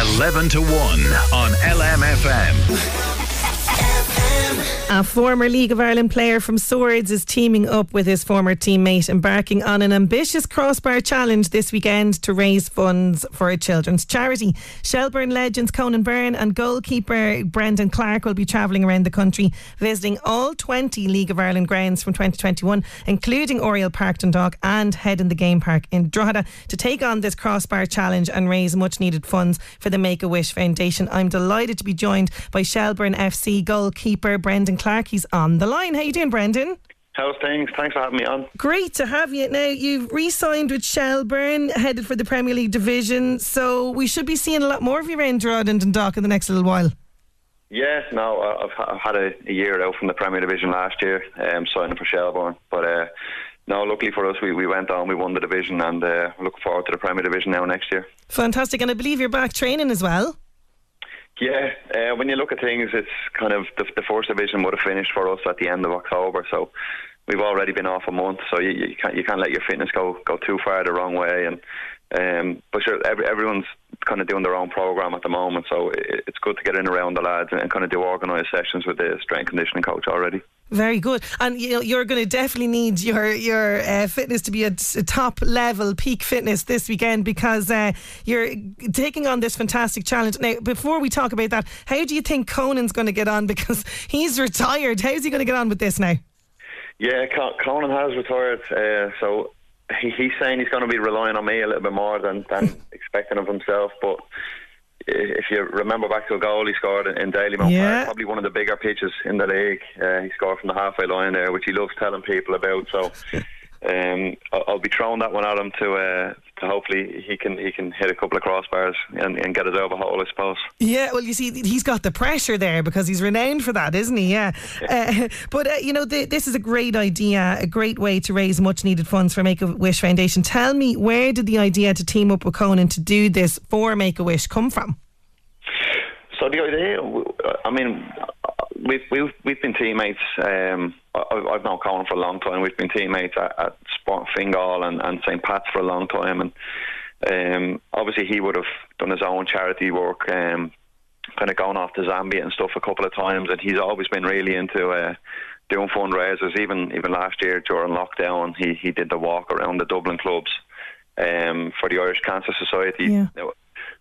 11 to 1 on LMFM. A former League of Ireland player from Swords is teaming up with his former teammate, embarking on an ambitious crossbar challenge this weekend to raise funds for a children's charity. Shelbourne legends Conan Byrne and goalkeeper Brendan Clarke will be travelling around the country, visiting all 20 League of Ireland grounds from 2021, including Oriel Park Dundalk and Head in the Game Park in Drogheda, to take on this crossbar challenge and raise much needed funds for the Make a Wish Foundation. I'm delighted to be joined by Shelbourne FC goalkeeper Brendan Clarke. He's on the line. How you doing, Brendan? How's things? Thanks for having me on. Great to have you. Now, you've re signed with Shelbourne, headed for the Premier League division, so we should be seeing a lot more of you around Drogheda and Dundalk in the next little while. Yeah, no, I've, I've had a, a, year out from the Premier Division last year, um, signing for Shelbourne. But uh, no, luckily for us, we, we went on, we won the division, and uh, look forward to the Premier Division now next year. Fantastic. And I believe you're back training as well. Yeah, uh, when you look at things, it's kind of the, the first division would have finished for us at the end of October, so we've already been off a month. So you, you can't you can't let your fitness go go too far the wrong way. And um, but sure, every, everyone's kind of doing their own program at the moment, so it, it's good to get in around the lads and, and kind of do organised sessions with the strength conditioning coach already. Very good, and you know you're going to definitely need your your uh, fitness to be at top level, peak fitness this weekend because uh, you're taking on this fantastic challenge. Now, before we talk about that, how do you think Conan's going to get on? Because he's retired. How's he going to get on with this now? Yeah, Conan has retired, uh, so he, he's saying he's going to be relying on me a little bit more than than expecting of himself, but you remember back to a goal he scored in Dalymount yeah. Park, probably one of the bigger pitches in the league. Uh, he scored from the halfway line there, which he loves telling people about. So um, I'll be throwing that one at him to, uh, to hopefully he can he can hit a couple of crossbars and, and get it over hole, I suppose. Yeah, well, you see, he's got the pressure there because he's renowned for that, isn't he? Yeah. Uh, but uh, you know, this is a great idea, a great way to raise much needed funds for Make a Wish Foundation. Tell me, where did the idea to team up with Conan to do this for Make a Wish come from? So the idea, I mean, we've we've we've been teammates. Um, I've known Conan for a long time. We've been teammates at, at Sport Fingal and, and St Pat's for a long time, and um, obviously he would have done his own charity work, um, kind of gone off to Zambia and stuff a couple of times, and he's always been really into. Uh, doing fundraisers, even even last year during lockdown, he he did the walk around the Dublin clubs um, for the Irish Cancer Society. Yeah.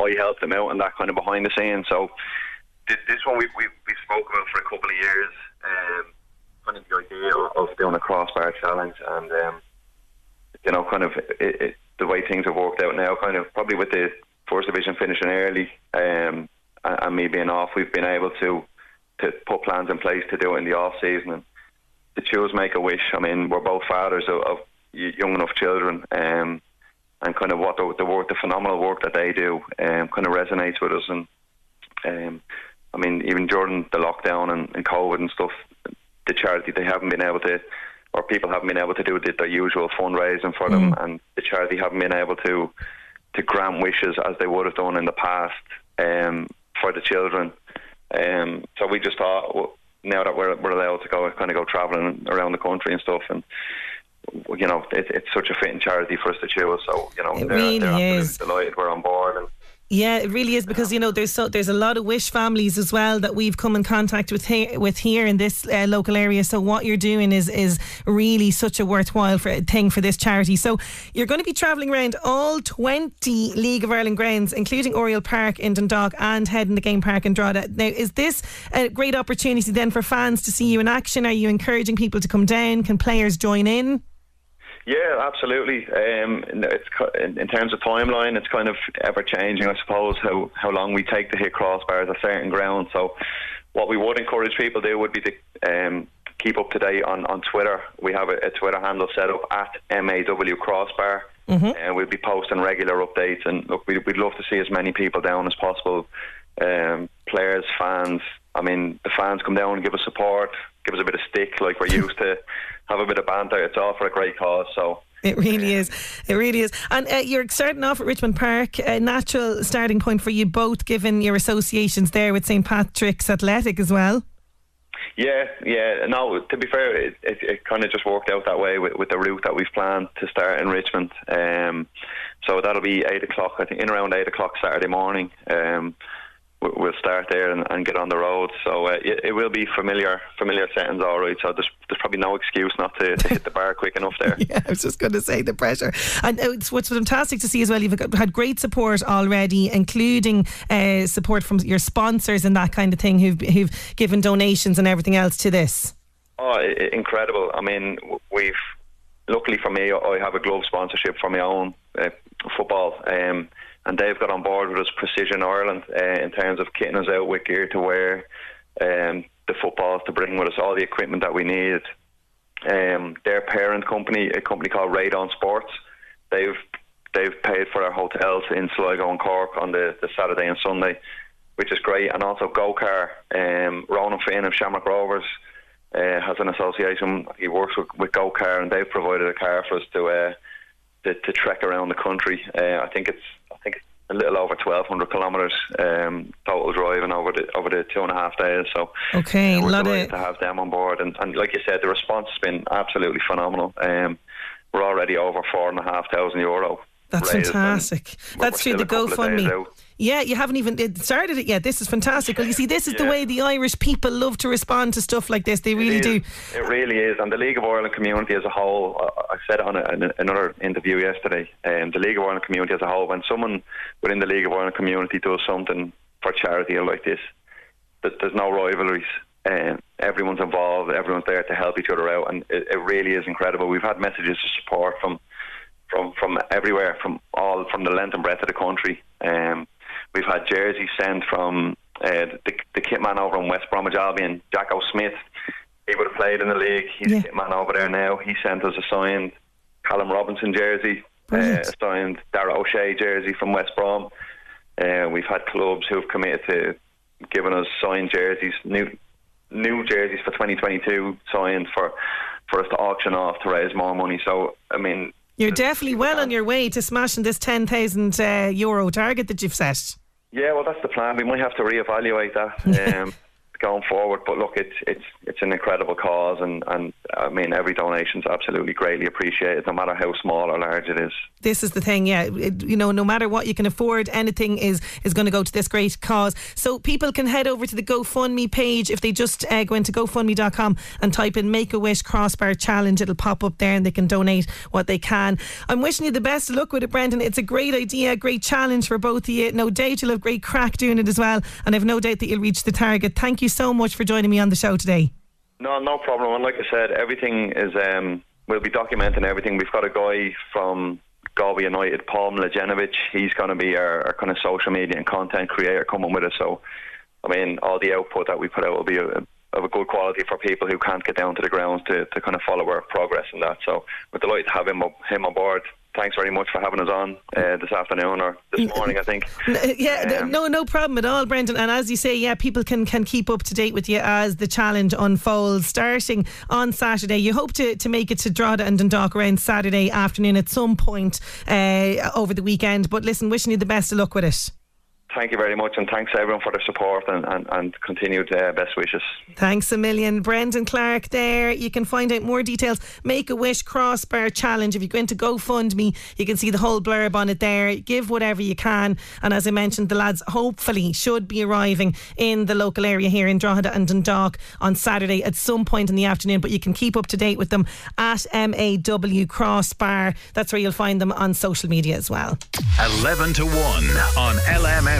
I helped him out and that kind of behind the scenes. So this, one we we we spoke about for a couple of years. Um, kind of the idea of doing a crossbar challenge, and um, you know, kind of it, it, the way things have worked out now. Kind of probably with the first division finishing early, um, and, and me being off, we've been able to to put plans in place to do it in the off season and to choose make a wish. I mean, we're both fathers of, of young enough children. Um, and kind of what the, the work, the phenomenal work that they do, um, kind of resonates with us. And um, I mean, even during the lockdown and, and COVID and stuff, the charity they haven't been able to, or people haven't been able to do the, the usual fundraising for them, and the charity haven't been able to to grant wishes as they would have done in the past um, for the children. Um, so we just thought, well, now that we're we're allowed to go, kind of go travelling around the country and stuff, and you know, it, it's such a fitting charity for us to choose. So, you know, it they're, really they're is. delighted we're on board. And Yeah, it really is because you know there's so there's a lot of wish families as well that we've come in contact with here with here in this uh, local area. So what you're doing is is really such a worthwhile for, thing for this charity. So you're going to be travelling around all 20 League of Ireland grounds, including Oriel Park in Dundalk and Head in the Game Park in Drogheda. Now, is this a great opportunity then for fans to see you in action? Are you encouraging people to come down? Can players join in? Yeah, absolutely. Um, it's in terms of timeline, it's kind of ever changing. I suppose how how long we take to hit crossbars at certain ground. So, what we would encourage people to do would be to um, keep up to date on, on Twitter. We have a, a Twitter handle set up at MAW Crossbar, mm-hmm. and we'll be posting regular updates. And look, we'd, we'd love to see as many people down as possible. Um, players, fans. I mean, the fans come down and give us support, give us a bit of stick, like we're used to have a bit of banter. It's all for a great cause. So. It really is. It really is. And uh, you're starting off at Richmond Park, a natural starting point for you both, given your associations there with St Patrick's Athletic as well. Yeah, yeah. No, to be fair, it, it, it kind of just worked out that way with, with, the route that we've planned to start in Richmond. Um, so that'll be eight o'clock. I think in around eight o'clock Saturday morning. Um, we'll start there and, and, get on the road. So uh, it, it, will be familiar, familiar settings, all right. So there's, there's probably no excuse not to, to hit the bar quick enough there. yeah, I was just going to say the pressure, and uh, it's what's fantastic to see as well. You've had great support already, including uh, support from your sponsors and that kind of thing, who've who've given donations and everything else to this. Oh, incredible! I mean, we've luckily for me, I have a glove sponsorship for my own uh, football. Um, and they've got on board with us Precision Ireland uh, in terms of kitting us out with gear to wear, um, the footballs to bring with us, all the equipment that we need. Um, their parent company, a company called Radon Sports, they've they've paid for our hotels in Sligo and Cork on the, the Saturday and Sunday, which is great. And also GoCar, um, Ronan Finn of Shamrock Rovers uh, has an association. He works with, with GoCar, and they've provided a car for us to. Uh, to, to trek around the country. Uh, I think it's I think it's a little over 1,200 kilometres um, total driving over the over the two and a half days. So okay, uh, we're delighted to have them on board, and, and like you said, the response has been absolutely phenomenal. Um, we're already over four and a half thousand euro. That's fantastic. That's through the GoFundMe. Yeah, you haven't even started it yet. This is fantastic. Well, you see, this is yeah. the way the Irish people love to respond to stuff like this. They really it do. It really is. And the League of Ireland community as a whole, I said it on a, another interview yesterday, um, the League of Ireland community as a whole, when someone within the League of Ireland community does something for charity like this, there's no rivalries. Um, everyone's involved, everyone's there to help each other out, and it, it really is incredible. We've had messages of support from from from everywhere, from all from the length and breadth of the country. Um, We've had jerseys sent from uh, the, the kit man over in West Bromwich Albion, Jacko Smith. He would have played in the league. He's yeah. kit man over there now. He sent us a signed Callum Robinson jersey, uh, signed Dara O'Shea jersey from West Brom. Uh, we've had clubs who've committed to giving us signed jerseys, new new jerseys for 2022 signed for for us to auction off to raise more money. So I mean, you're definitely well on your way to smashing this 10,000 uh, euro target that you've set. Yeah, well, that's the plan. We might have to reevaluate that. Um, going forward. But look, it's it's it's an incredible cause, and and I mean every donation is absolutely greatly appreciated, no matter how small or large it is. This is the thing, yeah. It, you know, no matter what you can afford, anything is is going to go to this great cause. So people can head over to the GoFundMe page if they just uh, go into GoFundMe.com and type in Make a Wish Crossbar Challenge. It'll pop up there, and they can donate what they can. I'm wishing you the best of luck with it, Brendan. It's a great idea, great challenge for both of you. No doubt you'll have great crack doing it as well, and I've no doubt that you'll reach the target. Thank you so much for joining me on the show today. No, no problem. And like I said, everything is. Um, we'll be documenting everything. We've got a guy from Galway United, Paul Mlajenovic. He's going to be our, our, kind of social media and content creator coming with us. So, I mean, all the output that we put out will be a, of a good quality for people who can't get down to the grounds to, to kind of follow our progress and that. So, we're delighted to have him him on board thanks very much for having us on uh, this afternoon or this morning, I think. Yeah, um, no, no problem at all, Brendan. And as you say, yeah, people can can keep up to date with you as the challenge unfolds. Starting on Saturday, you hope to, to make it to Drogheda and Dundalk around Saturday afternoon at some point uh, over the weekend. But listen, wishing you the best of luck with it. Thank you very much, and thanks everyone for their support and, and, and continued uh, best wishes. Thanks a million. Brendan Clarke there. You can find out more details. Make a Wish Crossbar Challenge. If you're go into GoFundMe, you can see the whole blurb on it there. Give whatever you can. And as I mentioned, the lads hopefully should be arriving in the local area here in Drogheda and Dundalk on Saturday at some point in the afternoon. But you can keep up to date with them at MAW Crossbar. That's where you'll find them on social media as well. 11 to 1 on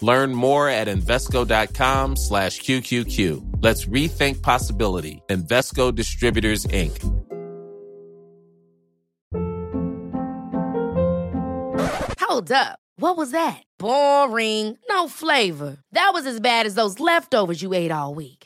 Learn more at Invesco.com slash QQQ. Let's rethink possibility. Invesco Distributors, Inc. Hold up. What was that? Boring. No flavor. That was as bad as those leftovers you ate all week.